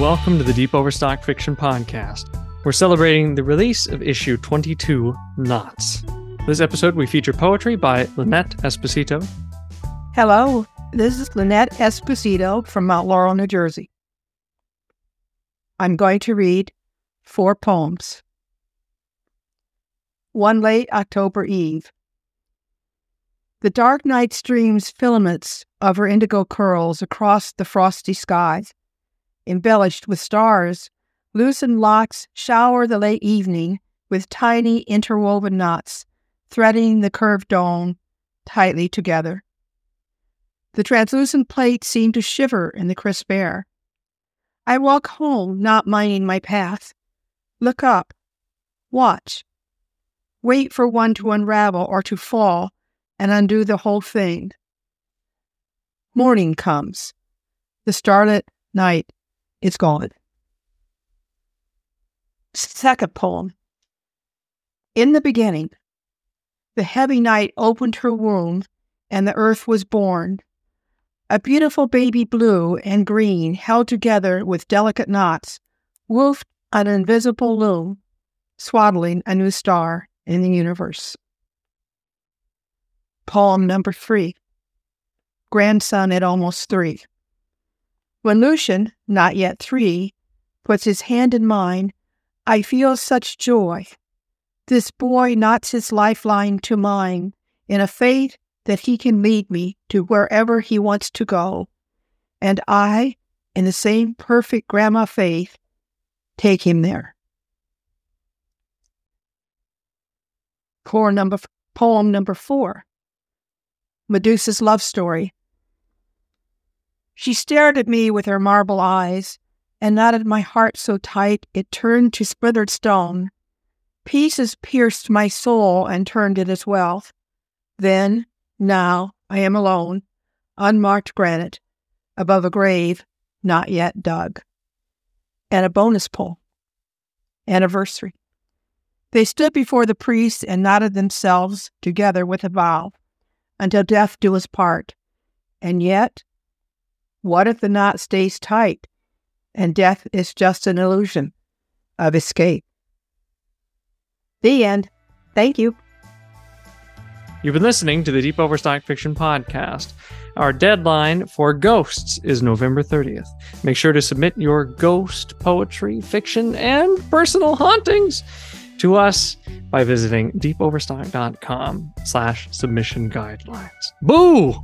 Welcome to the Deep Overstock Fiction Podcast. We're celebrating the release of issue 22, Knots. This episode, we feature poetry by Lynette Esposito. Hello, this is Lynette Esposito from Mount Laurel, New Jersey. I'm going to read four poems. One late October eve. The dark night streams filaments of her indigo curls across the frosty skies embellished with stars, loosened locks shower the late evening with tiny interwoven knots, threading the curved dome tightly together. The translucent plates seem to shiver in the crisp air. I walk home, not minding my path. Look up. Watch. Wait for one to unravel or to fall and undo the whole thing. Morning comes. The starlit night it's gone. Second poem. In the beginning, the heavy night opened her womb, and the earth was born. A beautiful baby blue and green held together with delicate knots, woofed an invisible loom, swaddling a new star in the universe. Poem number three. Grandson at almost three. When Lucian, not yet three, puts his hand in mine, I feel such joy. This boy knots his lifeline to mine in a faith that he can lead me to wherever he wants to go. And I, in the same perfect grandma faith, take him there. Poem number, poem number four Medusa's Love Story she stared at me with her marble eyes and knotted my heart so tight it turned to splintered stone. Pieces pierced my soul and turned it as well. Then, now, I am alone, unmarked granite, above a grave not yet dug. And a bonus poem. Anniversary. They stood before the priest and knotted themselves together with a vow, until death do us part. And yet, what if the knot stays tight and death is just an illusion of escape? The end. Thank you. You've been listening to the Deep Overstock Fiction Podcast. Our deadline for ghosts is November 30th. Make sure to submit your ghost poetry, fiction, and personal hauntings to us by visiting deepoverstock.com slash submission guidelines. Boo!